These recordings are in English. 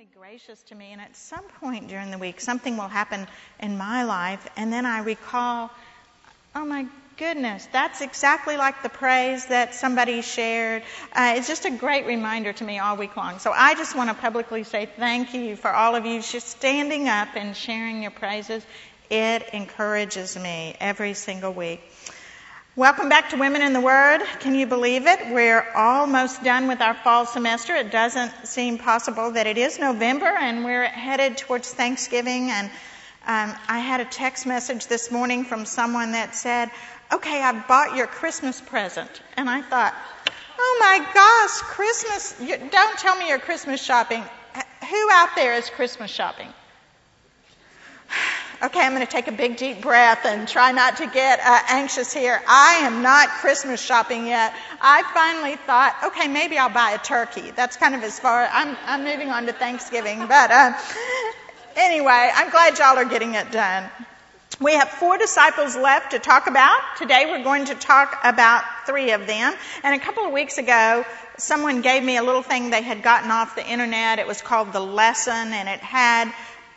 really gracious to me, and at some point during the week, something will happen in my life, and then I recall, oh my goodness, that's exactly like the praise that somebody shared. Uh, it's just a great reminder to me all week long. So I just want to publicly say thank you for all of you just standing up and sharing your praises. It encourages me every single week. Welcome back to Women in the Word. Can you believe it? We're almost done with our fall semester. It doesn't seem possible that it is November and we're headed towards Thanksgiving. And um, I had a text message this morning from someone that said, Okay, I bought your Christmas present. And I thought, Oh my gosh, Christmas. You, Don't tell me you're Christmas shopping. Who out there is Christmas shopping? Okay, I'm going to take a big deep breath and try not to get uh, anxious here. I am not Christmas shopping yet. I finally thought, okay, maybe I'll buy a turkey. That's kind of as far. I'm I'm moving on to Thanksgiving, but uh, anyway, I'm glad y'all are getting it done. We have four disciples left to talk about. Today we're going to talk about three of them. And a couple of weeks ago, someone gave me a little thing they had gotten off the internet. It was called The Lesson, and it had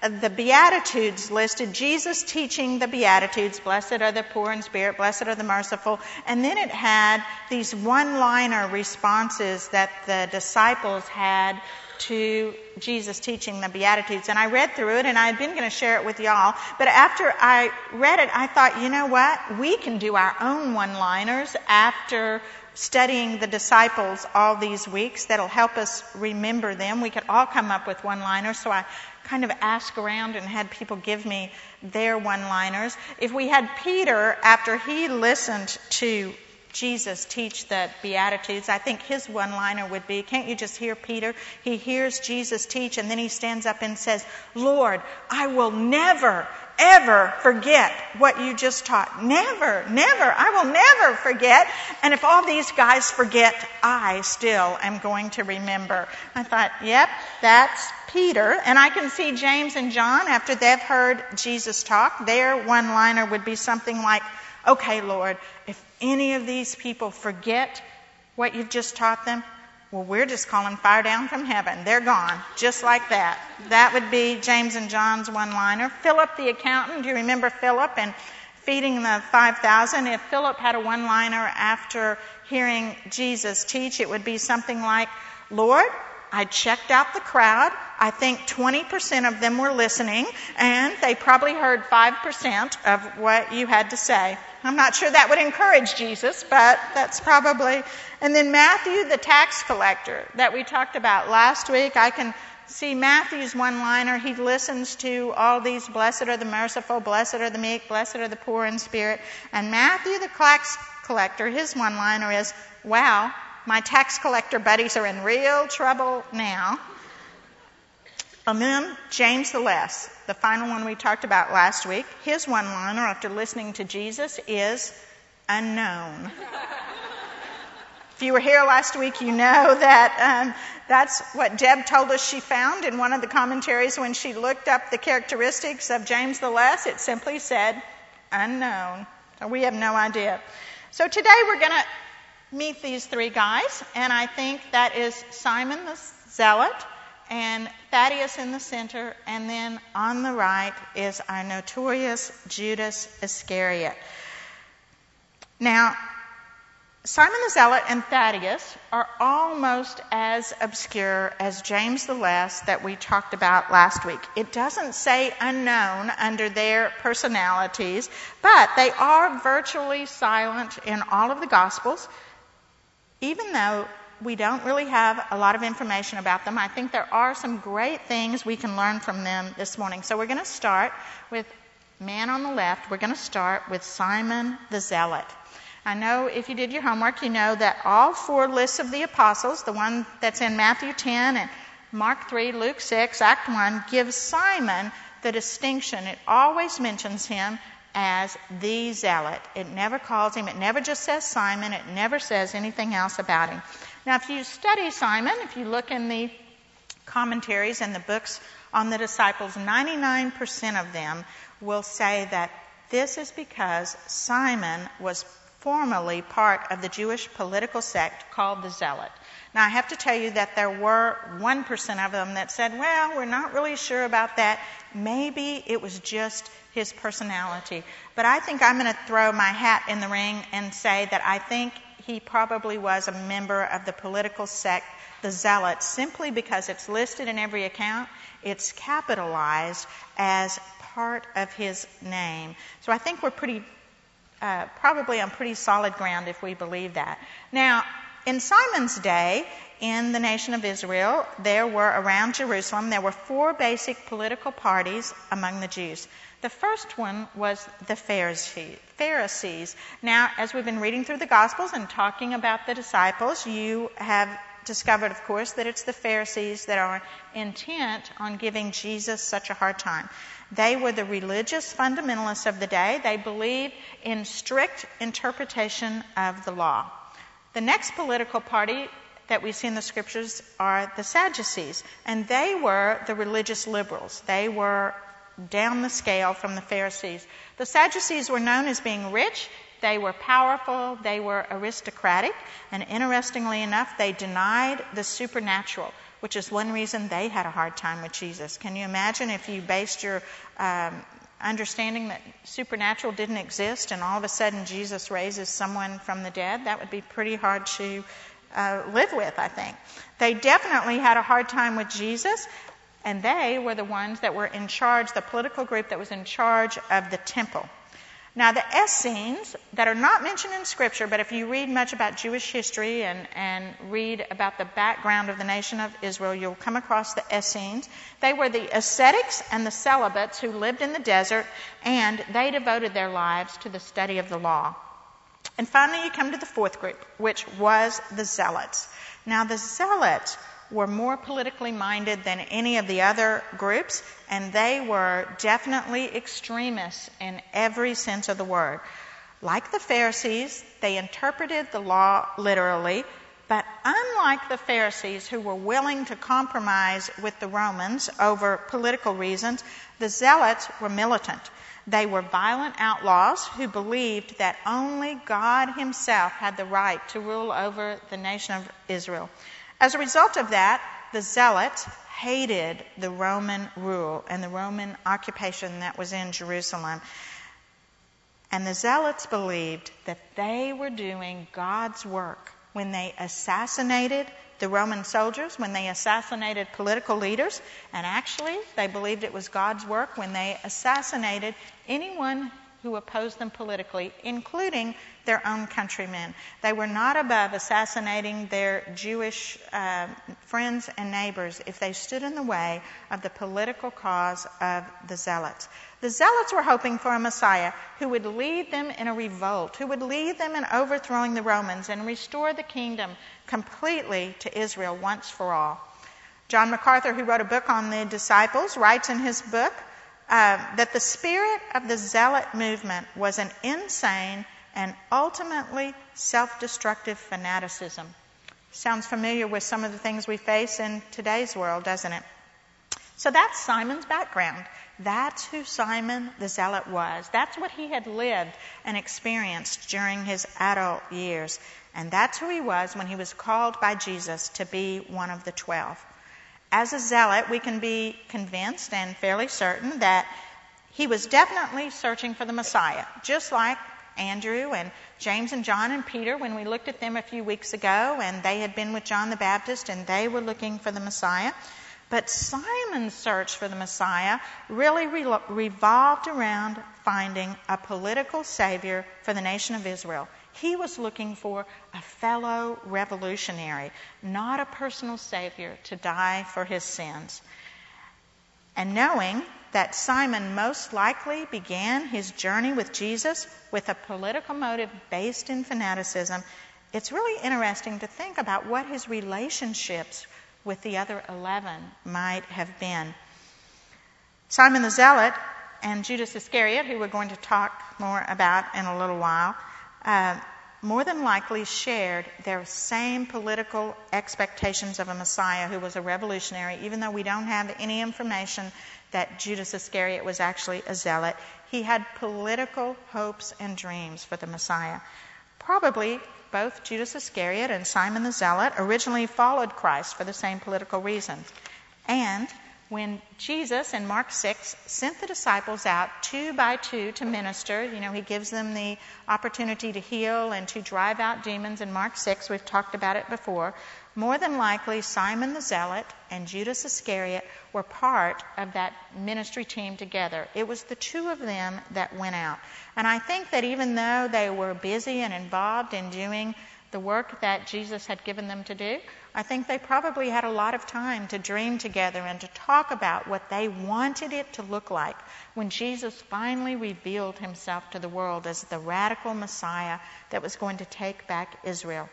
Uh, the Beatitudes listed, Jesus teaching the Beatitudes, blessed are the poor in spirit, blessed are the merciful, and then it had these one liner responses that the disciples had to Jesus teaching the Beatitudes. And I read through it and I had been going to share it with y'all. But after I read it, I thought, you know what? We can do our own one liners after studying the disciples all these weeks that'll help us remember them. We could all come up with one liners. So I kind of asked around and had people give me their one liners. If we had Peter, after he listened to Jesus teach the Beatitudes, I think his one liner would be Can't you just hear Peter? He hears Jesus teach and then he stands up and says, Lord, I will never, ever forget what you just taught. Never, never. I will never forget. And if all these guys forget, I still am going to remember. I thought, yep, that's Peter. And I can see James and John after they've heard Jesus talk. Their one liner would be something like, Okay, Lord, if any of these people forget what you've just taught them, well, we're just calling fire down from heaven. They're gone, just like that. That would be James and John's one liner. Philip the accountant, do you remember Philip and feeding the 5,000? If Philip had a one liner after hearing Jesus teach, it would be something like, Lord, I checked out the crowd. I think 20% of them were listening, and they probably heard 5% of what you had to say. I'm not sure that would encourage Jesus, but that's probably. And then Matthew, the tax collector that we talked about last week, I can see Matthew's one liner. He listens to all these blessed are the merciful, blessed are the meek, blessed are the poor in spirit. And Matthew, the tax collector, his one liner is, wow, my tax collector buddies are in real trouble now. Then James the Less, the final one we talked about last week, his one liner after listening to Jesus is unknown. if you were here last week, you know that um, that's what Deb told us she found in one of the commentaries when she looked up the characteristics of James the Less. It simply said unknown. So we have no idea. So today we're going to meet these three guys, and I think that is Simon the Zealot and Thaddeus in the center, and then on the right is our notorious Judas Iscariot. Now, Simon the Zealot and Thaddeus are almost as obscure as James the Less that we talked about last week. It doesn't say unknown under their personalities, but they are virtually silent in all of the Gospels even though we don't really have a lot of information about them, I think there are some great things we can learn from them this morning. So we're going to start with man on the left. We're going to start with Simon the Zealot. I know if you did your homework, you know that all four lists of the apostles, the one that's in Matthew 10 and Mark 3, Luke 6, Act 1, gives Simon the distinction. It always mentions him as the zealot. It never calls him, it never just says Simon, it never says anything else about him. Now, if you study Simon, if you look in the commentaries and the books on the disciples, 99% of them will say that this is because Simon was formerly part of the Jewish political sect called the Zealot. Now, I have to tell you that there were 1% of them that said, well, we're not really sure about that. Maybe it was just his personality. But I think I'm going to throw my hat in the ring and say that I think he probably was a member of the political sect, the Zealots, simply because it's listed in every account. It's capitalized as part of his name. So I think we're pretty, uh, probably on pretty solid ground if we believe that. Now, in Simon's day, in the nation of Israel, there were around Jerusalem, there were four basic political parties among the Jews. The first one was the Pharisees. Now, as we've been reading through the Gospels and talking about the disciples, you have discovered, of course, that it's the Pharisees that are intent on giving Jesus such a hard time. They were the religious fundamentalists of the day. They believed in strict interpretation of the law. The next political party that we see in the scriptures are the Sadducees, and they were the religious liberals. They were down the scale from the Pharisees. The Sadducees were known as being rich, they were powerful, they were aristocratic, and interestingly enough, they denied the supernatural, which is one reason they had a hard time with Jesus. Can you imagine if you based your um, understanding that supernatural didn't exist and all of a sudden Jesus raises someone from the dead, that would be pretty hard to uh, live with, I think. They definitely had a hard time with Jesus, and they were the ones that were in charge, the political group that was in charge of the temple. Now, the Essenes that are not mentioned in Scripture, but if you read much about Jewish history and, and read about the background of the nation of Israel, you'll come across the Essenes. They were the ascetics and the celibates who lived in the desert, and they devoted their lives to the study of the law. And finally, you come to the fourth group, which was the Zealots. Now, the Zealots were more politically minded than any of the other groups, and they were definitely extremists in every sense of the word. Like the Pharisees, they interpreted the law literally, but unlike the Pharisees who were willing to compromise with the Romans over political reasons, the Zealots were militant. They were violent outlaws who believed that only God Himself had the right to rule over the nation of Israel. As a result of that, the Zealots hated the Roman rule and the Roman occupation that was in Jerusalem. And the Zealots believed that they were doing God's work when they assassinated the Roman soldiers, when they assassinated political leaders, and actually they believed it was God's work when they assassinated anyone who opposed them politically, including their own countrymen. They were not above assassinating their Jewish uh, friends and neighbors if they stood in the way of the political cause of the Zealots. The Zealots were hoping for a Messiah who would lead them in a revolt, who would lead them in overthrowing the Romans and restore the kingdom completely to Israel once for all. John MacArthur, who wrote a book on the disciples, writes in his book uh, that the spirit of the zealot movement was an insane and ultimately self destructive fanaticism. Sounds familiar with some of the things we face in today's world, doesn't it? So that's Simon's background. That's who Simon the Zealot was. That's what he had lived and experienced during his adult years. And that's who he was when he was called by Jesus to be one of the twelve. As a zealot, we can be convinced and fairly certain that he was definitely searching for the Messiah, just like Andrew and James and John and Peter when we looked at them a few weeks ago, and they had been with John the Baptist and they were looking for the Messiah. But Simon's search for the Messiah really re- revolved around finding a political savior for the nation of Israel. He was looking for a fellow revolutionary, not a personal savior to die for his sins. And knowing that Simon most likely began his journey with Jesus with a political motive based in fanaticism, it's really interesting to think about what his relationships with the other 11 might have been. Simon the Zealot and Judas Iscariot, who we're going to talk more about in a little while, uh, more than likely shared their same political expectations of a Messiah who was a revolutionary, even though we don't have any information that Judas Iscariot was actually a zealot. He had political hopes and dreams for the Messiah. Probably both Judas Iscariot and Simon the Zealot originally followed Christ for the same political reasons. And when Jesus in Mark 6 sent the disciples out two by two to minister, you know, he gives them the opportunity to heal and to drive out demons in Mark 6. We've talked about it before. More than likely, Simon the Zealot and Judas Iscariot were part of that ministry team together. It was the two of them that went out. And I think that even though they were busy and involved in doing the work that Jesus had given them to do, I think they probably had a lot of time to dream together and to talk about what they wanted it to look like when Jesus finally revealed himself to the world as the radical Messiah that was going to take back Israel.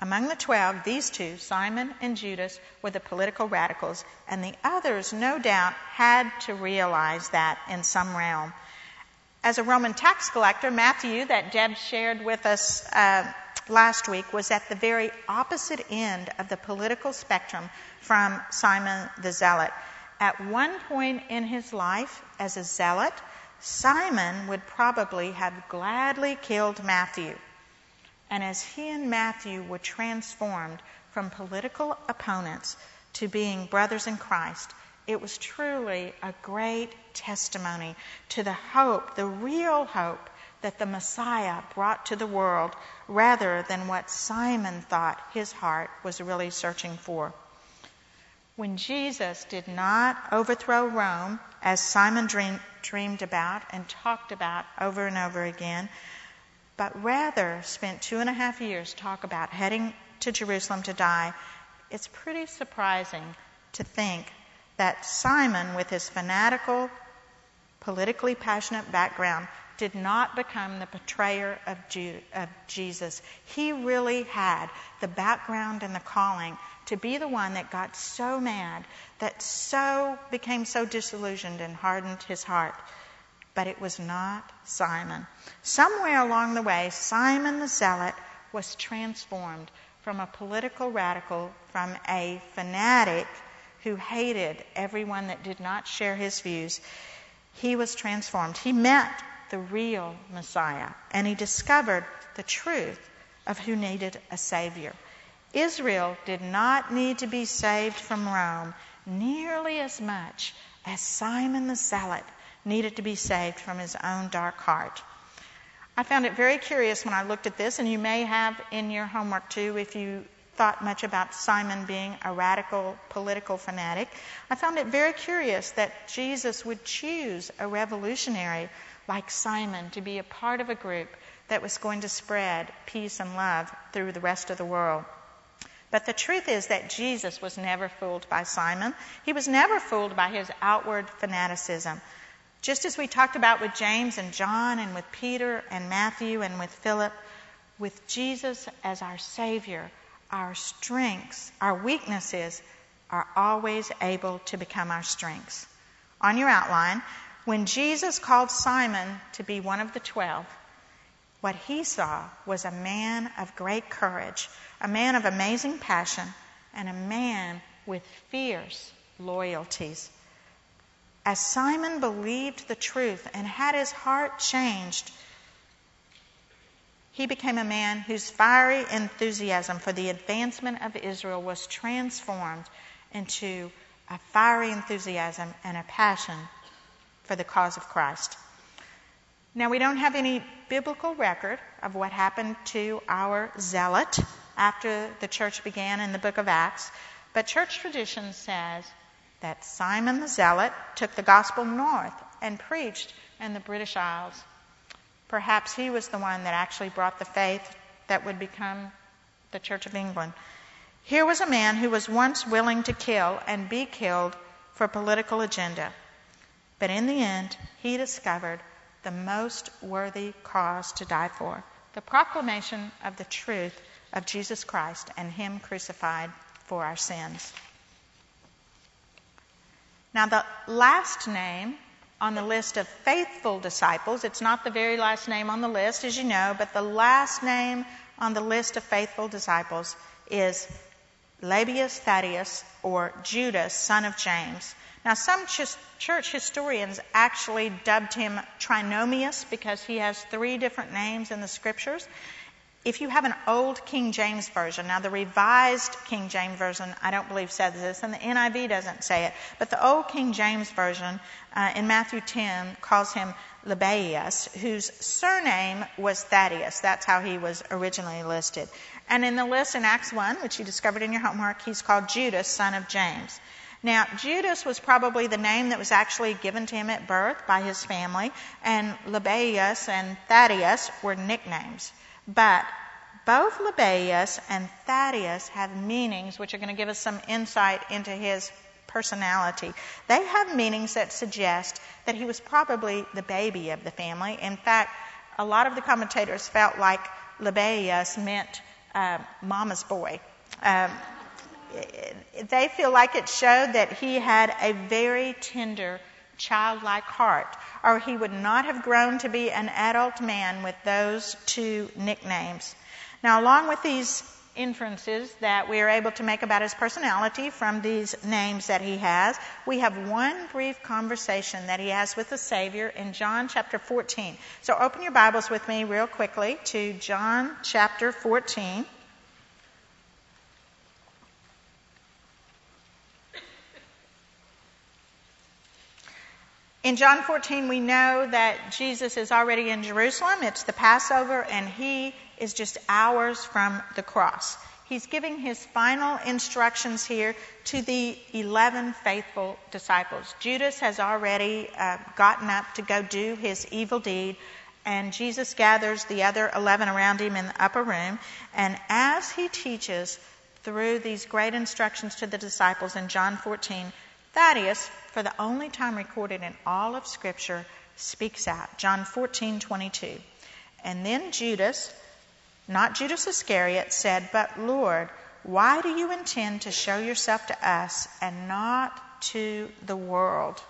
Among the twelve, these two, Simon and Judas, were the political radicals, and the others, no doubt, had to realize that in some realm. As a Roman tax collector, Matthew, that Deb shared with us uh, last week, was at the very opposite end of the political spectrum from Simon the Zealot. At one point in his life, as a zealot, Simon would probably have gladly killed Matthew. And as he and Matthew were transformed from political opponents to being brothers in Christ, it was truly a great testimony to the hope, the real hope that the Messiah brought to the world rather than what Simon thought his heart was really searching for. When Jesus did not overthrow Rome, as Simon dream, dreamed about and talked about over and over again, but rather spent two and a half years talk about heading to Jerusalem to die, it's pretty surprising to think that Simon, with his fanatical, politically passionate background, did not become the betrayer of, Jude, of Jesus. He really had the background and the calling to be the one that got so mad, that so became so disillusioned and hardened his heart but it was not Simon. Somewhere along the way, Simon the Zealot was transformed from a political radical, from a fanatic who hated everyone that did not share his views. He was transformed. He met the real Messiah and he discovered the truth of who needed a Savior. Israel did not need to be saved from Rome nearly as much as Simon the Zealot needed to be saved from his own dark heart. I found it very curious when I looked at this, and you may have in your homework too if you thought much about Simon being a radical political fanatic. I found it very curious that Jesus would choose a revolutionary like Simon to be a part of a group that was going to spread peace and love through the rest of the world. But the truth is that Jesus was never fooled by Simon. He was never fooled by his outward fanaticism. Just as we talked about with James and John and with Peter and Matthew and with Philip, with Jesus as our Savior, our strengths, our weaknesses are always able to become our strengths. On your outline, when Jesus called Simon to be one of the twelve, what he saw was a man of great courage, a man of amazing passion, and a man with fierce loyalties. As Simon believed the truth and had his heart changed, he became a man whose fiery enthusiasm for the advancement of Israel was transformed into a fiery enthusiasm and a passion for the cause of Christ. Now, we don't have any biblical record of what happened to our zealot after the church began in the book of Acts, but church tradition says that Simon the Zealot took the gospel north and preached in the British Isles. Perhaps he was the one that actually brought the faith that would become the Church of England. Here was a man who was once willing to kill and be killed for a political agenda. But in the end, he discovered the most worthy cause to die for the proclamation of the truth of Jesus Christ and Him crucified for our sins. Now, the last name on the list of faithful disciples, it's not the very last name on the list, as you know, but the last name on the list of faithful disciples is Lebbaeus Thaddeus, or Judas, son of James. Now, some ch- church historians actually dubbed him Trinomius because he has three different names in the scriptures. If you have an old King James version, now the revised King James version, I don't believe says this, and the NIV doesn't say it, but the old King James version uh, in Matthew 10 calls him Lebbaeus, whose surname was Thaddeus. That's how he was originally listed. And in the list in Acts 1, which you discovered in your homework, he's called Judas, son of James. Now, Judas was probably the name that was actually given to him at birth by his family, and Lebbaeus and Thaddeus were nicknames. But both Lebbaeus and Thaddeus have meanings which are going to give us some insight into his personality. They have meanings that suggest that he was probably the baby of the family. In fact, a lot of the commentators felt like Lebbaeus meant uh, mama's boy. Um, they feel like it showed that he had a very tender, childlike heart, or he would not have grown to be an adult man with those two nicknames. Now, along with these inferences that we are able to make about his personality from these names that he has, we have one brief conversation that he has with the Savior in John chapter 14. So open your Bibles with me real quickly to John chapter 14. In John 14, we know that Jesus is already in Jerusalem. It's the Passover, and he is just hours from the cross. He's giving his final instructions here to the 11 faithful disciples. Judas has already uh, gotten up to go do his evil deed, and Jesus gathers the other 11 around him in the upper room. And as he teaches through these great instructions to the disciples in John 14, Thaddeus, for the only time recorded in all of Scripture, speaks out. John 14:22. And then Judas, not Judas Iscariot, said, "But Lord, why do you intend to show yourself to us and not to the world?"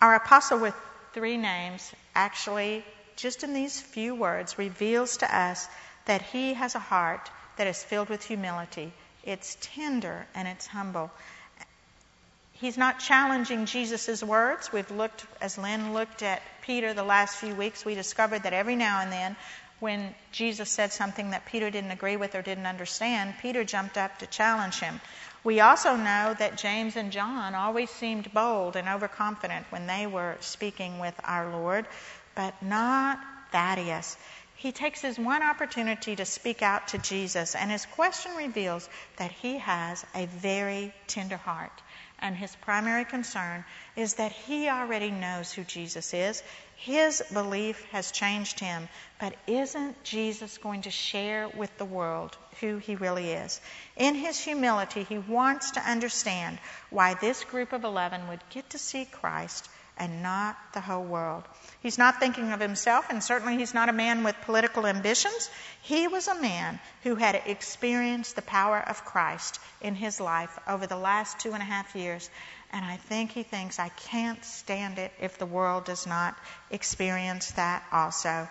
Our apostle with three names actually just in these few words reveals to us that he has a heart that is filled with humility. It's tender and it's humble. He's not challenging Jesus' words. We've looked, as Lynn looked at Peter the last few weeks, we discovered that every now and then, when Jesus said something that Peter didn't agree with or didn't understand, Peter jumped up to challenge him. We also know that James and John always seemed bold and overconfident when they were speaking with our Lord, but not Thaddeus. He takes his one opportunity to speak out to Jesus, and his question reveals that he has a very tender heart and his primary concern is that he already knows who Jesus is. His belief has changed him, but isn't Jesus going to share with the world who he really is? In his humility, he wants to understand why this group of 11 would get to see Christ and not the whole world. He's not thinking of himself, and certainly he's not a man with political ambitions. He was a man who had experienced the power of Christ in his life over the last two and a half years. And I think he thinks, I can't stand it if the world does not experience that also.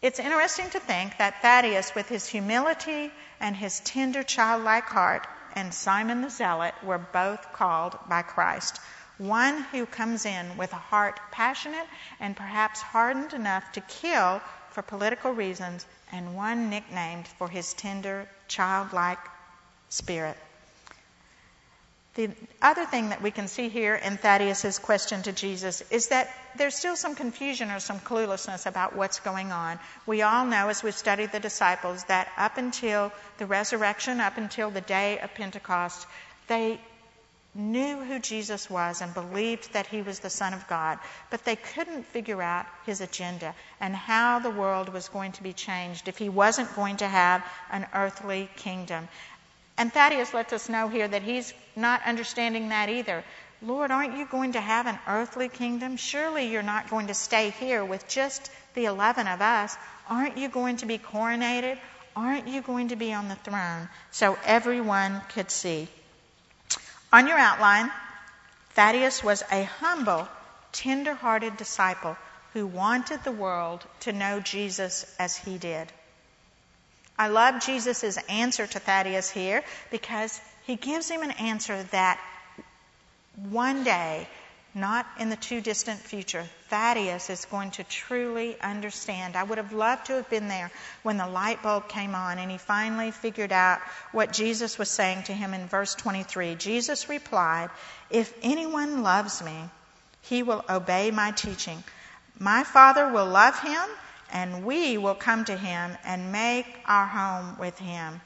It's interesting to think that Thaddeus, with his humility and his tender childlike heart, and Simon the Zealot were both called by Christ. One who comes in with a heart passionate and perhaps hardened enough to kill for political reasons, and one nicknamed for his tender, childlike spirit. The other thing that we can see here in Thaddeus' question to Jesus is that there's still some confusion or some cluelessness about what's going on. We all know, as we've studied the disciples, that up until the resurrection, up until the day of Pentecost, they knew who Jesus was and believed that he was the Son of God, but they couldn't figure out his agenda and how the world was going to be changed if he wasn't going to have an earthly kingdom. And Thaddeus lets us know here that he's not understanding that either. Lord, aren't you going to have an earthly kingdom? Surely you're not going to stay here with just the 11 of us. Aren't you going to be coronated? Aren't you going to be on the throne so everyone could see? On your outline, Thaddeus was a humble, tender hearted disciple who wanted the world to know Jesus as he did. I love Jesus' answer to Thaddeus here because he gives him an answer that one day, not in the too distant future, Thaddeus is going to truly understand. I would have loved to have been there when the light bulb came on and he finally figured out what Jesus was saying to him in verse 23. Jesus replied, If anyone loves me, he will obey my teaching. My Father will love him and we will come to him and make our home with him.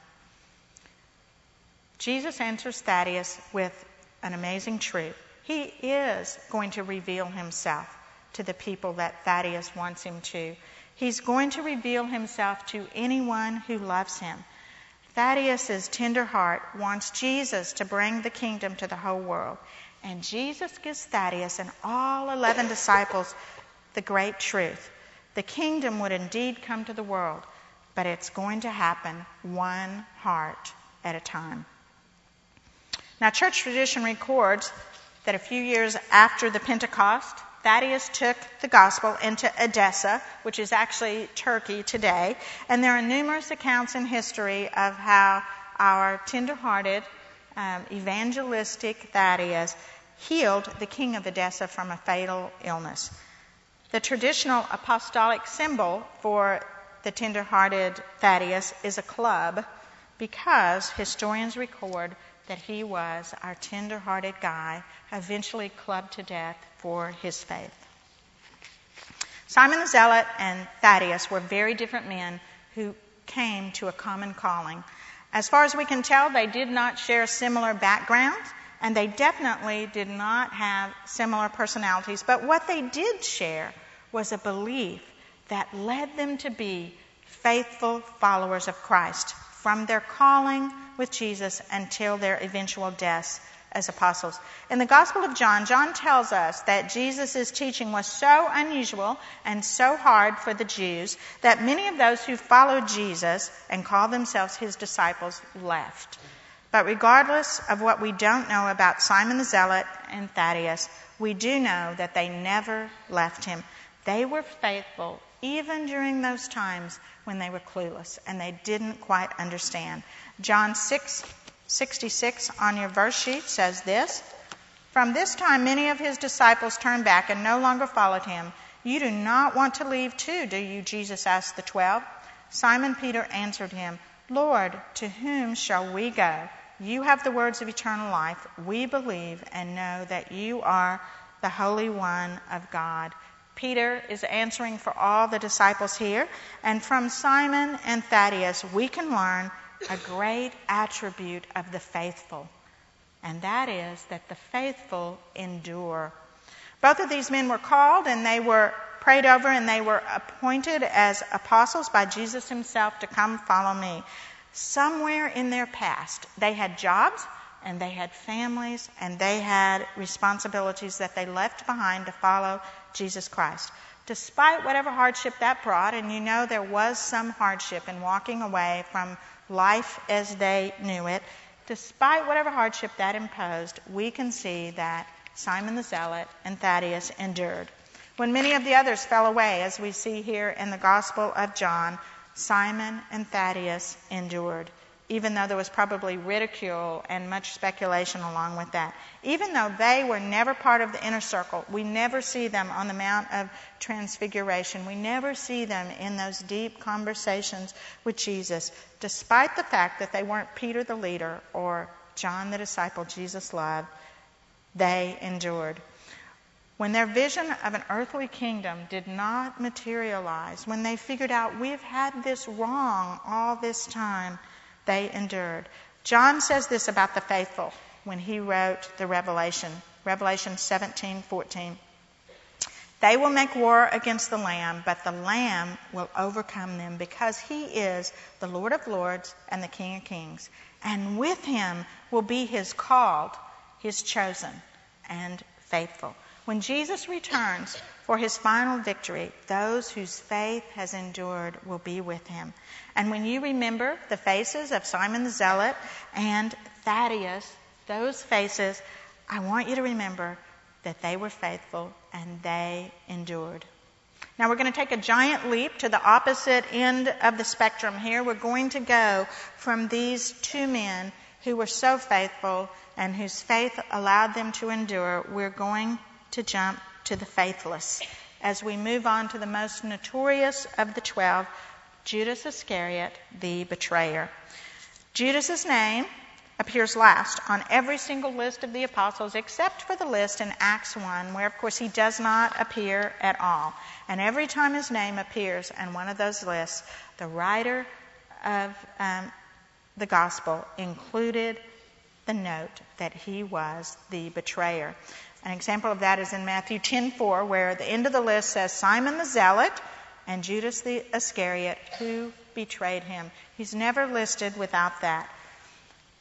Jesus answers Thaddeus with an amazing truth. He is going to reveal himself to the people that Thaddeus wants him to. He's going to reveal himself to anyone who loves him. Thaddeus' tender heart wants Jesus to bring the kingdom to the whole world. And Jesus gives Thaddeus and all 11 disciples the great truth the kingdom would indeed come to the world, but it's going to happen one heart at a time. Now, church tradition records that a few years after the Pentecost, Thaddeus took the gospel into Edessa, which is actually Turkey today, and there are numerous accounts in history of how our tender-hearted, um, evangelistic Thaddeus healed the king of Edessa from a fatal illness. The traditional apostolic symbol for the tender-hearted Thaddeus is a club because historians record that he was our tender-hearted guy, eventually clubbed to death for his faith. Simon the Zealot and Thaddeus were very different men who came to a common calling. As far as we can tell, they did not share similar backgrounds, and they definitely did not have similar personalities. But what they did share was a belief that led them to be faithful followers of Christ from their calling with Jesus until their eventual deaths as apostles. In the Gospel of John, John tells us that Jesus' teaching was so unusual and so hard for the Jews that many of those who followed Jesus and called themselves his disciples left. But regardless of what we don't know about Simon the Zealot and Thaddeus, we do know that they never left him. They were faithful even during those times when they were clueless and they didn't quite understand. John 6 66 on your verse sheet says this From this time, many of his disciples turned back and no longer followed him. You do not want to leave too, do you? Jesus asked the twelve. Simon Peter answered him, Lord, to whom shall we go? You have the words of eternal life. We believe and know that you are the Holy One of God. Peter is answering for all the disciples here. And from Simon and Thaddeus, we can learn a great attribute of the faithful. And that is that the faithful endure. Both of these men were called and they were prayed over and they were appointed as apostles by Jesus himself to come follow me. Somewhere in their past, they had jobs and they had families and they had responsibilities that they left behind to follow Jesus Christ. Despite whatever hardship that brought, and you know there was some hardship in walking away from life as they knew it, despite whatever hardship that imposed, we can see that Simon the Zealot and Thaddeus endured. When many of the others fell away, as we see here in the Gospel of John, Simon and Thaddeus endured even though there was probably ridicule and much speculation along with that. Even though they were never part of the inner circle, we never see them on the Mount of Transfiguration. We never see them in those deep conversations with Jesus, despite the fact that they weren't Peter the leader or John the disciple Jesus loved, they endured. When their vision of an earthly kingdom did not materialize, when they figured out we've had this wrong all this time, they endured. John says this about the faithful when he wrote the Revelation, Revelation 17:14. They will make war against the Lamb, but the Lamb will overcome them because he is the Lord of lords and the King of kings. And with him will be his called, his chosen, and faithful. When Jesus returns for his final victory, those whose faith has endured will be with him. And when you remember the faces of Simon the Zealot and Thaddeus, those faces, I want you to remember that they were faithful and they endured. Now we're going to take a giant leap to the opposite end of the spectrum here. We're going to go from these two men who were so faithful and whose faith allowed them to endure, we're going to jump to the faithless as we move on to the most notorious of the twelve, Judas Iscariot, the betrayer. Judas's name appears last on every single list of the apostles except for the list in Acts 1, where of course he does not appear at all. And every time his name appears in one of those lists, the writer of um, the gospel included the note that he was the betrayer. An example of that is in Matthew 10:4 where the end of the list says Simon the zealot and Judas the Iscariot who betrayed him. He's never listed without that.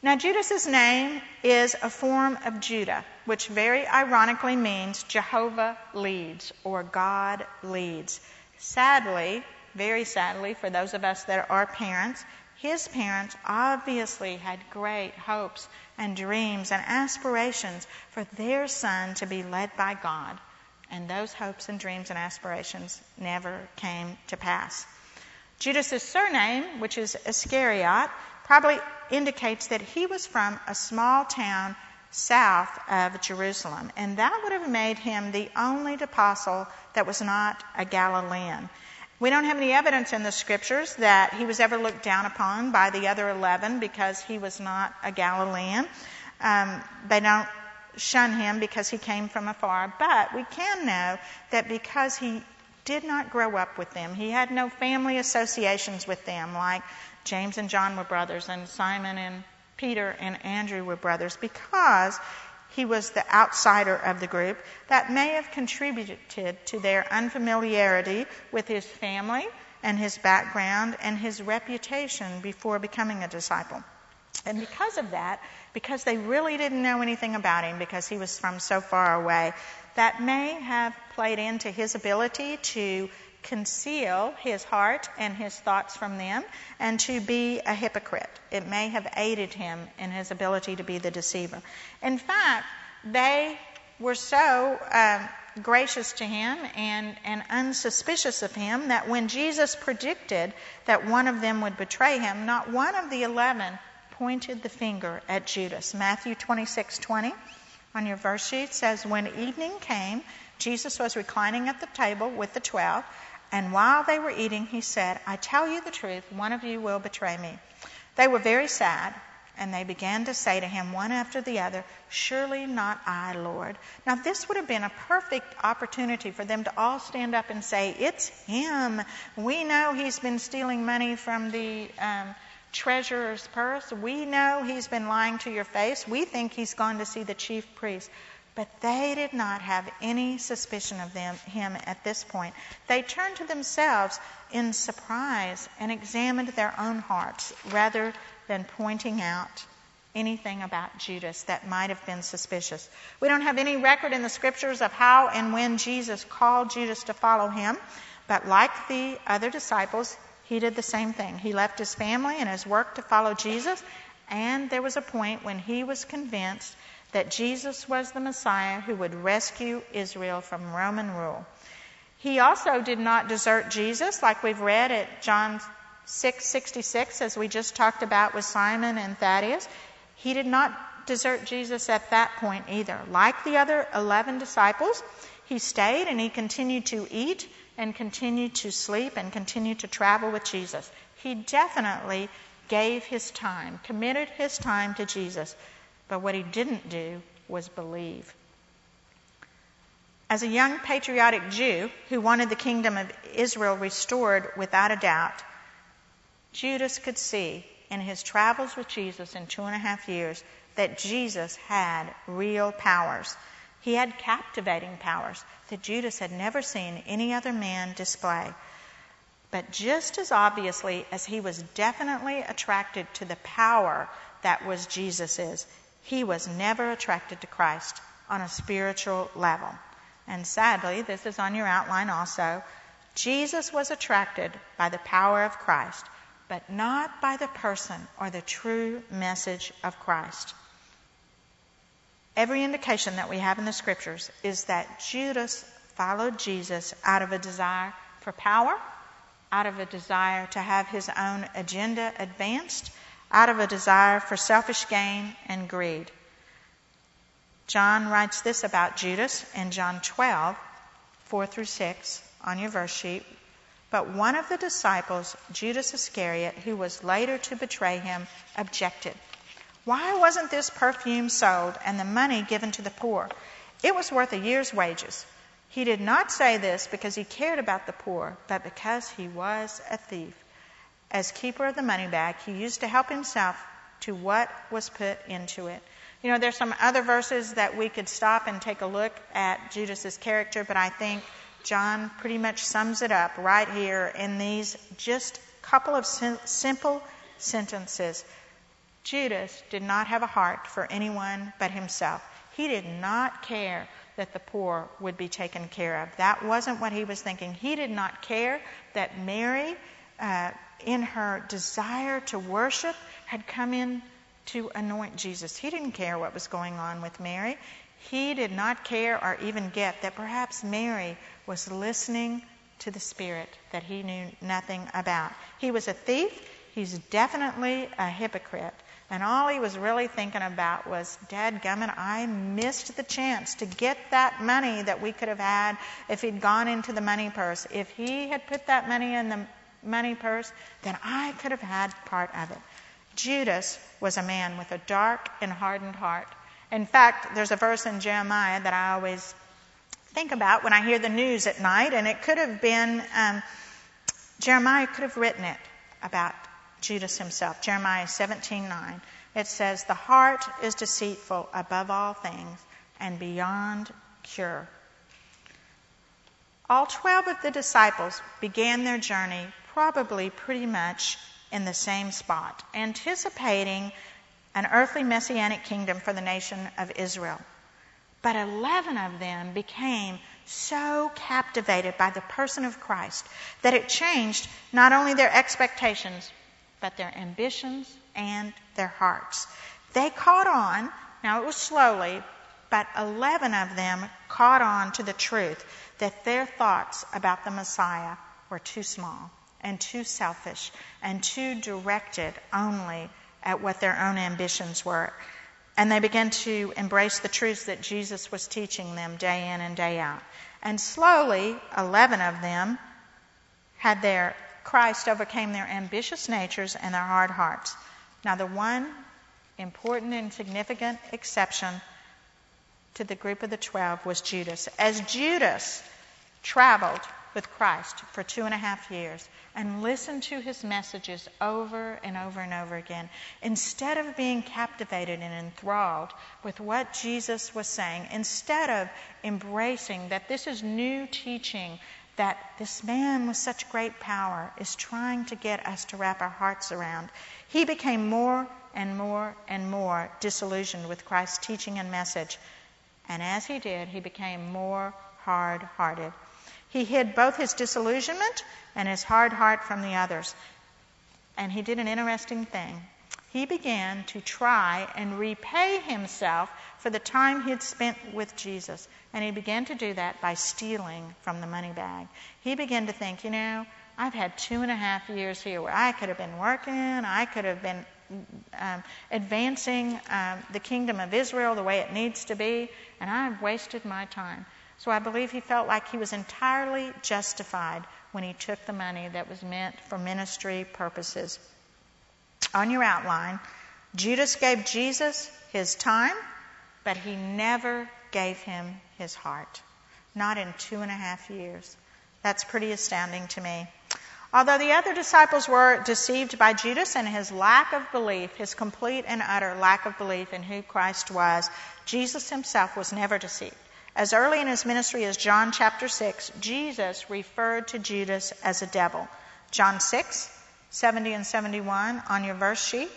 Now Judas's name is a form of Judah, which very ironically means Jehovah leads or God leads. Sadly, very sadly for those of us that are parents, his parents obviously had great hopes and dreams and aspirations for their son to be led by God. And those hopes and dreams and aspirations never came to pass. Judas's surname, which is Iscariot, probably indicates that he was from a small town south of Jerusalem, and that would have made him the only apostle that was not a Galilean. We don't have any evidence in the scriptures that he was ever looked down upon by the other 11 because he was not a Galilean. Um, they don't shun him because he came from afar, but we can know that because he did not grow up with them, he had no family associations with them, like James and John were brothers, and Simon and Peter and Andrew were brothers, because he was the outsider of the group, that may have contributed to their unfamiliarity with his family and his background and his reputation before becoming a disciple. And because of that, because they really didn't know anything about him because he was from so far away, that may have played into his ability to conceal his heart and his thoughts from them and to be a hypocrite. It may have aided him in his ability to be the deceiver. In fact, they were so um, gracious to him and, and unsuspicious of him that when Jesus predicted that one of them would betray him, not one of the eleven pointed the finger at Judas. Matthew 26 20 on your verse sheet says, When evening came, Jesus was reclining at the table with the twelve. And while they were eating, he said, I tell you the truth, one of you will betray me. They were very sad, and they began to say to him one after the other, Surely not I, Lord. Now, this would have been a perfect opportunity for them to all stand up and say, It's him. We know he's been stealing money from the um, treasurer's purse. We know he's been lying to your face. We think he's gone to see the chief priest. But they did not have any suspicion of them, him at this point. They turned to themselves in surprise and examined their own hearts rather than pointing out anything about Judas that might have been suspicious. We don't have any record in the scriptures of how and when Jesus called Judas to follow him, but like the other disciples, he did the same thing. He left his family and his work to follow Jesus, and there was a point when he was convinced that Jesus was the Messiah who would rescue Israel from Roman rule. He also did not desert Jesus, like we've read at John 6:66, as we just talked about with Simon and Thaddeus. He did not desert Jesus at that point either. Like the other 11 disciples, he stayed and he continued to eat and continued to sleep and continued to travel with Jesus. He definitely gave his time, committed his time to Jesus. But what he didn't do was believe. As a young patriotic Jew who wanted the kingdom of Israel restored without a doubt, Judas could see in his travels with Jesus in two and a half years that Jesus had real powers. He had captivating powers that Judas had never seen any other man display. But just as obviously as he was definitely attracted to the power that was Jesus's, he was never attracted to Christ on a spiritual level. And sadly, this is on your outline also. Jesus was attracted by the power of Christ, but not by the person or the true message of Christ. Every indication that we have in the scriptures is that Judas followed Jesus out of a desire for power, out of a desire to have his own agenda advanced, out of a desire for selfish gain and greed. John writes this about Judas in John 12, 4 through 6 on your verse sheet. But one of the disciples, Judas Iscariot, who was later to betray him, objected. Why wasn't this perfume sold and the money given to the poor? It was worth a year's wages. He did not say this because he cared about the poor, but because he was a thief. As keeper of the money bag, he used to help himself to what was put into it. You know, there's some other verses that we could stop and take a look at Judas's character, but I think John pretty much sums it up right here in these just couple of sim- simple sentences. Judas did not have a heart for anyone but himself. He did not care that the poor would be taken care of. That wasn't what he was thinking. He did not care that Mary, uh, in her desire to worship, had come in to anoint Jesus. He didn't care what was going on with Mary. He did not care or even get that perhaps Mary was listening to the Spirit that he knew nothing about. He was a thief. He's definitely a hypocrite. And all he was really thinking about was, Dad Gummit, I missed the chance to get that money that we could have had if he'd gone into the money purse. If he had put that money in the money purse, then I could have had part of it. Judas was a man with a dark and hardened heart. In fact, there's a verse in Jeremiah that I always think about when I hear the news at night, and it could have been, um, Jeremiah could have written it about Judas himself. Jeremiah 17:9. It says, "The heart is deceitful above all things and beyond cure." All 12 of the disciples began their journey probably pretty much in the same spot, anticipating an earthly messianic kingdom for the nation of Israel. But 11 of them became so captivated by the person of Christ that it changed not only their expectations, but their ambitions and their hearts. They caught on, now it was slowly, but 11 of them caught on to the truth that their thoughts about the Messiah were too small and too selfish and too directed only at what their own ambitions were. And they began to embrace the truths that Jesus was teaching them day in and day out. And slowly, 11 of them had their Christ overcame their ambitious natures and their hard hearts. Now, the one important and significant exception to the group of the twelve was Judas. As Judas traveled with Christ for two and a half years and listened to his messages over and over and over again, instead of being captivated and enthralled with what Jesus was saying, instead of embracing that this is new teaching that this man with such great power is trying to get us to wrap our hearts around. He became more and more and more disillusioned with Christ's teaching and message. And as he did, he became more hard hearted. He hid both his disillusionment and his hard heart from the others. And he did an interesting thing. He began to try and repay himself for the time he had spent with Jesus. And he began to do that by stealing from the money bag. He began to think, you know, I've had two and a half years here where I could have been working, I could have been um, advancing um, the kingdom of Israel the way it needs to be, and I've wasted my time. So I believe he felt like he was entirely justified when he took the money that was meant for ministry purposes. On your outline, Judas gave Jesus his time but he never gave him his heart. Not in two and a half years. That's pretty astounding to me. Although the other disciples were deceived by Judas and his lack of belief, his complete and utter lack of belief in who Christ was, Jesus himself was never deceived. As early in his ministry as John chapter 6, Jesus referred to Judas as a devil. John 6, 70 and 71 on your verse sheet.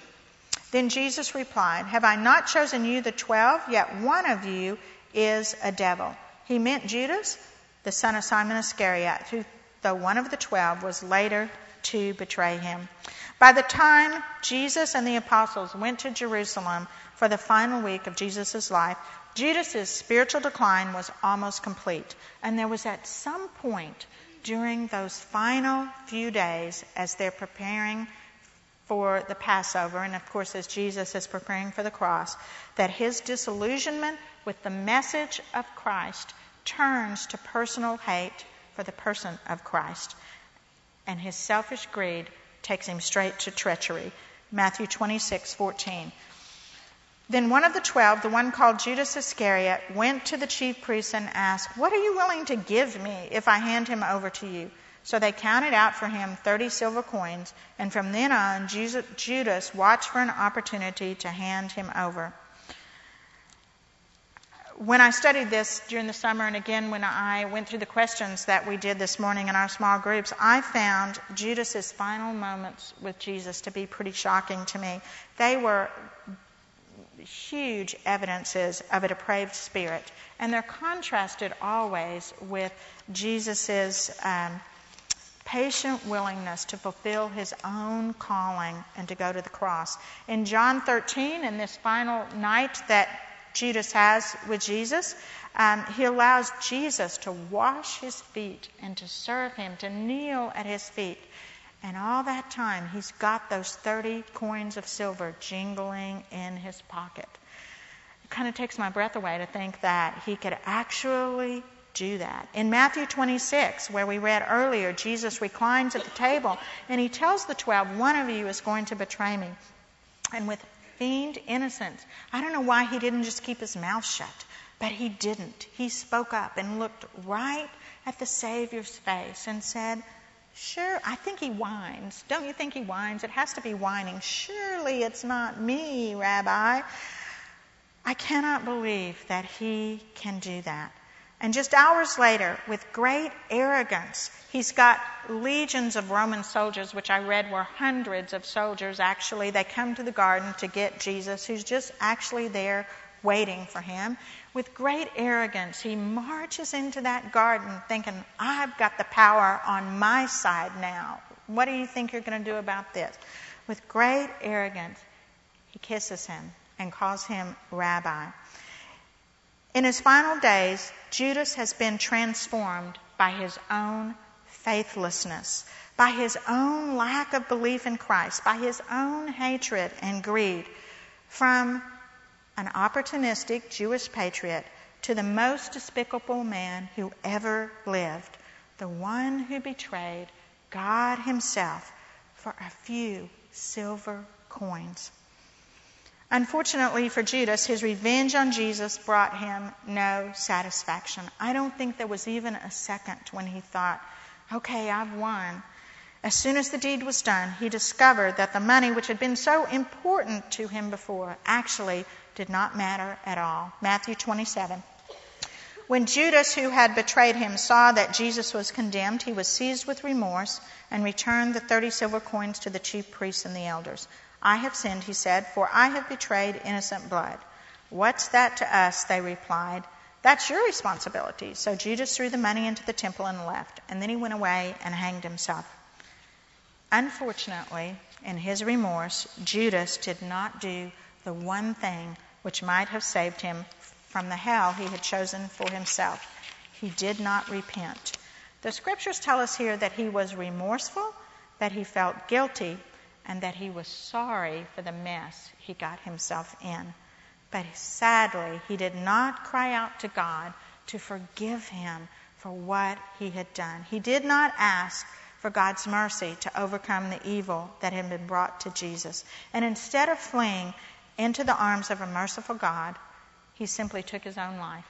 Then Jesus replied, Have I not chosen you, the twelve? Yet one of you is a devil. He meant Judas, the son of Simon Iscariot, who, though one of the twelve, was later to betray him. By the time Jesus and the apostles went to Jerusalem for the final week of Jesus' life, Judas's spiritual decline was almost complete. And there was at some point during those final few days as they're preparing for the Passover, and of course, as Jesus is preparing for the cross, that his disillusionment with the message of Christ turns to personal hate for the person of Christ. And his selfish greed takes him straight to treachery. Matthew 26, 14. Then one of the twelve, the one called Judas Iscariot, went to the chief priests and asked, What are you willing to give me if I hand him over to you? So they counted out for him thirty silver coins, and from then on, Judas watched for an opportunity to hand him over. When I studied this during the summer, and again when I went through the questions that we did this morning in our small groups, I found Judas's final moments with Jesus to be pretty shocking to me. They were huge evidences of a depraved spirit. And they're contrasted always with Jesus' um, patient willingness to fulfill his own calling and to go to the cross. In John 13, in this final night that Judas has with Jesus, um, he allows Jesus to wash his feet and to serve him, to kneel at his feet. And all that time, he's got those 30 coins of silver jingling in his pocket. It kind of takes my breath away to think that he could actually do that. In Matthew 26, where we read earlier, Jesus reclines at the table and he tells the twelve, One of you is going to betray me. And with feigned innocence, I don't know why he didn't just keep his mouth shut, but he didn't. He spoke up and looked right at the Savior's face and said, Sure, I think he whines. Don't you think he whines? It has to be whining. Surely it's not me, Rabbi. I cannot believe that he can do that. And just hours later, with great arrogance, he's got legions of Roman soldiers, which I read were hundreds of soldiers actually. They come to the garden to get Jesus, who's just actually there waiting for him. With great arrogance, he marches into that garden thinking, I've got the power on my side now. What do you think you're going to do about this? With great arrogance, he kisses him and calls him rabbi. In his final days, Judas has been transformed by his own faithlessness, by his own lack of belief in Christ, by his own hatred and greed, from an opportunistic Jewish patriot, to the most despicable man who ever lived, the one who betrayed God Himself for a few silver coins. Unfortunately for Judas, his revenge on Jesus brought him no satisfaction. I don't think there was even a second when he thought, okay, I've won. As soon as the deed was done, he discovered that the money which had been so important to him before actually did not matter at all. Matthew 27. When Judas, who had betrayed him, saw that Jesus was condemned, he was seized with remorse and returned the thirty silver coins to the chief priests and the elders. I have sinned, he said, for I have betrayed innocent blood. What's that to us? They replied. That's your responsibility. So Judas threw the money into the temple and left, and then he went away and hanged himself. Unfortunately, in his remorse, Judas did not do the one thing which might have saved him from the hell he had chosen for himself. He did not repent. The scriptures tell us here that he was remorseful, that he felt guilty, and that he was sorry for the mess he got himself in. But sadly, he did not cry out to God to forgive him for what he had done. He did not ask for God's mercy to overcome the evil that had been brought to Jesus. And instead of fleeing into the arms of a merciful God, he simply took his own life.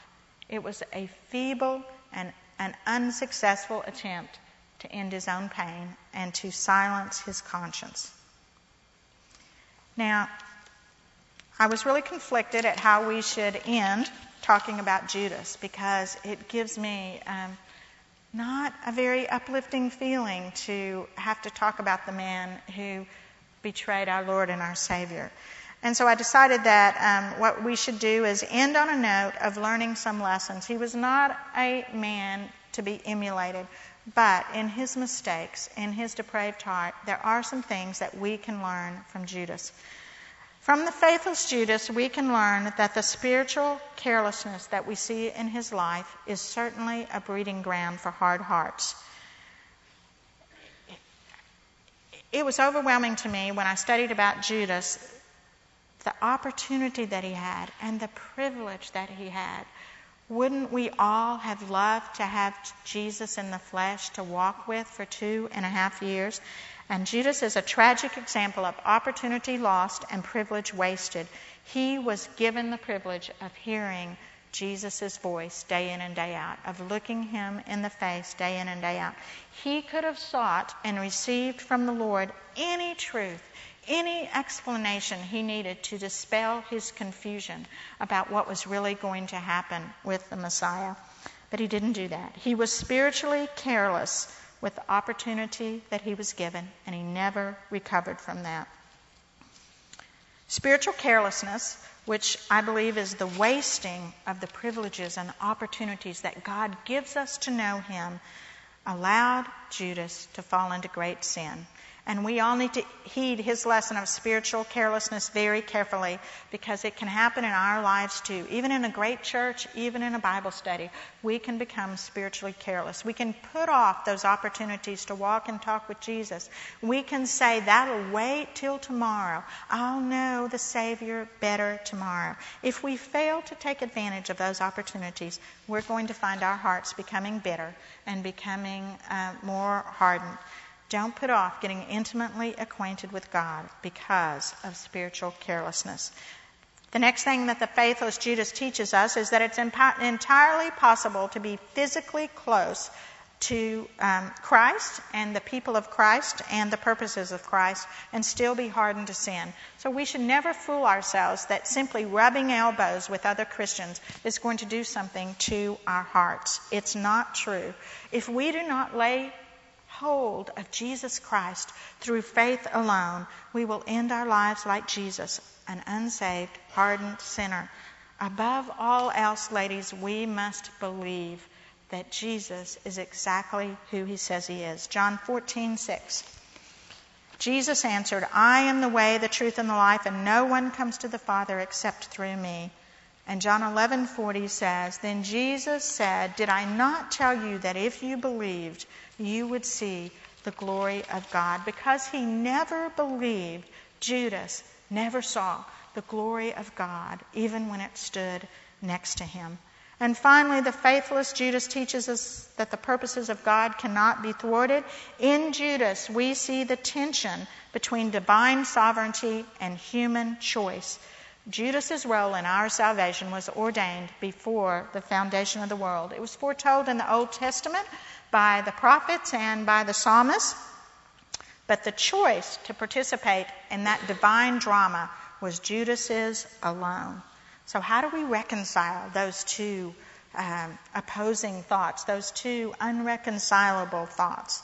It was a feeble and an unsuccessful attempt to end his own pain and to silence his conscience. Now, I was really conflicted at how we should end talking about Judas because it gives me um, not a very uplifting feeling to have to talk about the man who betrayed our Lord and our Savior. And so I decided that um, what we should do is end on a note of learning some lessons. He was not a man to be emulated, But in his mistakes, in his depraved heart, there are some things that we can learn from Judas. From the faithless Judas, we can learn that the spiritual carelessness that we see in his life is certainly a breeding ground for hard hearts. It was overwhelming to me when I studied about Judas the opportunity that he had and the privilege that he had. Wouldn't we all have loved to have Jesus in the flesh to walk with for two and a half years? And Judas is a tragic example of opportunity lost and privilege wasted. He was given the privilege of hearing Jesus' voice day in and day out, of looking him in the face day in and day out. He could have sought and received from the Lord any truth, any explanation he needed to dispel his confusion about what was really going to happen with the Messiah. But he didn't do that. He was spiritually careless with the opportunity that he was given, and he never recovered from that. Spiritual carelessness, which I believe is the wasting of the privileges and opportunities that God gives us to know him, allowed Judas to fall into great sin. And we all need to heed his lesson of spiritual carelessness very carefully because it can happen in our lives too. Even in a great church, even in a Bible study, we can become spiritually careless. We can put off those opportunities to walk and talk with Jesus. We can say, that'll wait till tomorrow. I'll know the Savior better tomorrow. If we fail to take advantage of those opportunities, we're going to find our hearts becoming bitter and becoming uh, more hardened. Don't put off getting intimately acquainted with God because of spiritual carelessness. The next thing that the faithless Judas teaches us is that it's entirely possible to be physically close to um, Christ and the people of Christ and the purposes of Christ and still be hardened to sin. So we should never fool ourselves that simply rubbing elbows with other Christians is going to do something to our hearts. It's not true. If we do not lay hold of Jesus Christ through faith alone, we will end our lives like Jesus, an unsaved, hardened sinner. Above all else, ladies, we must believe that Jesus is exactly who he says he is. John 14, 6. Jesus answered, I am the way, the truth, and the life, and no one comes to the Father except through me. And John 11:40 says, Then Jesus said, Did I not tell you that if you believed, you would see the glory of God? Because he never believed, Judas never saw the glory of God, even when it stood next to him. And finally, the faithless Judas teaches us that the purposes of God cannot be thwarted. In Judas, we see the tension between divine sovereignty and human choice. Judas's role in our salvation was ordained before the foundation of the world. It was foretold in the Old Testament by the prophets and by the psalmists, but the choice to participate in that divine drama was Judas's alone. So, how do we reconcile those two um, opposing thoughts, those two unreconcilable thoughts?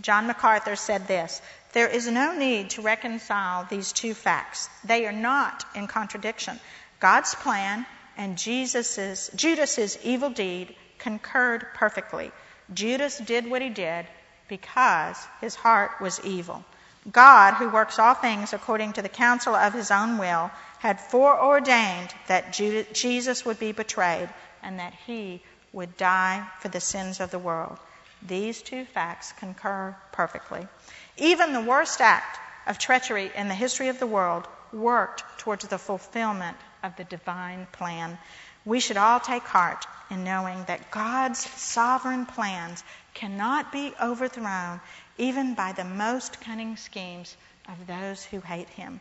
John MacArthur said this There is no need to reconcile these two facts. They are not in contradiction. God's plan and Jesus's, Judas's evil deed concurred perfectly. Judas did what he did because his heart was evil. God, who works all things according to the counsel of his own will, had foreordained that Jesus would be betrayed and that he would die for the sins of the world. These two facts concur perfectly. Even the worst act of treachery in the history of the world worked towards the fulfillment of the divine plan. We should all take heart in knowing that God's sovereign plans cannot be overthrown even by the most cunning schemes of those who hate him.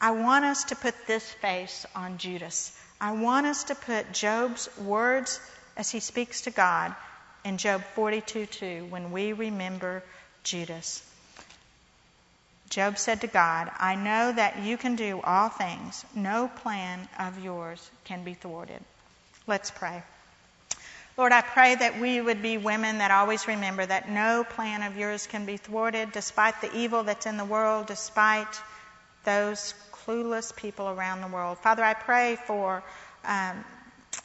I want us to put this face on Judas. I want us to put Job's words as he speaks to God in Job 42:2 when we remember Judas. Job said to God, I know that you can do all things. No plan of yours can be thwarted. Let's pray. Lord, I pray that we would be women that always remember that no plan of yours can be thwarted despite the evil that's in the world, despite those clueless people around the world. Father, I pray for um,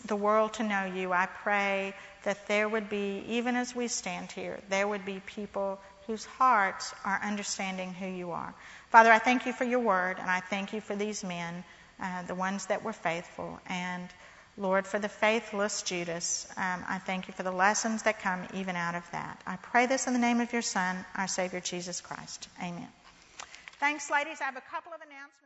the world to know you. I pray that there would be, even as we stand here, there would be people whose hearts are understanding who you are. Father, I thank you for your word, and I thank you for these men, uh, the ones that were faithful. And Lord, for the faithless Judas, um, I thank you for the lessons that come even out of that. I pray this in the name of your Son, our Savior, Jesus Christ. Amen. Thanks, ladies. I have a couple of announcements.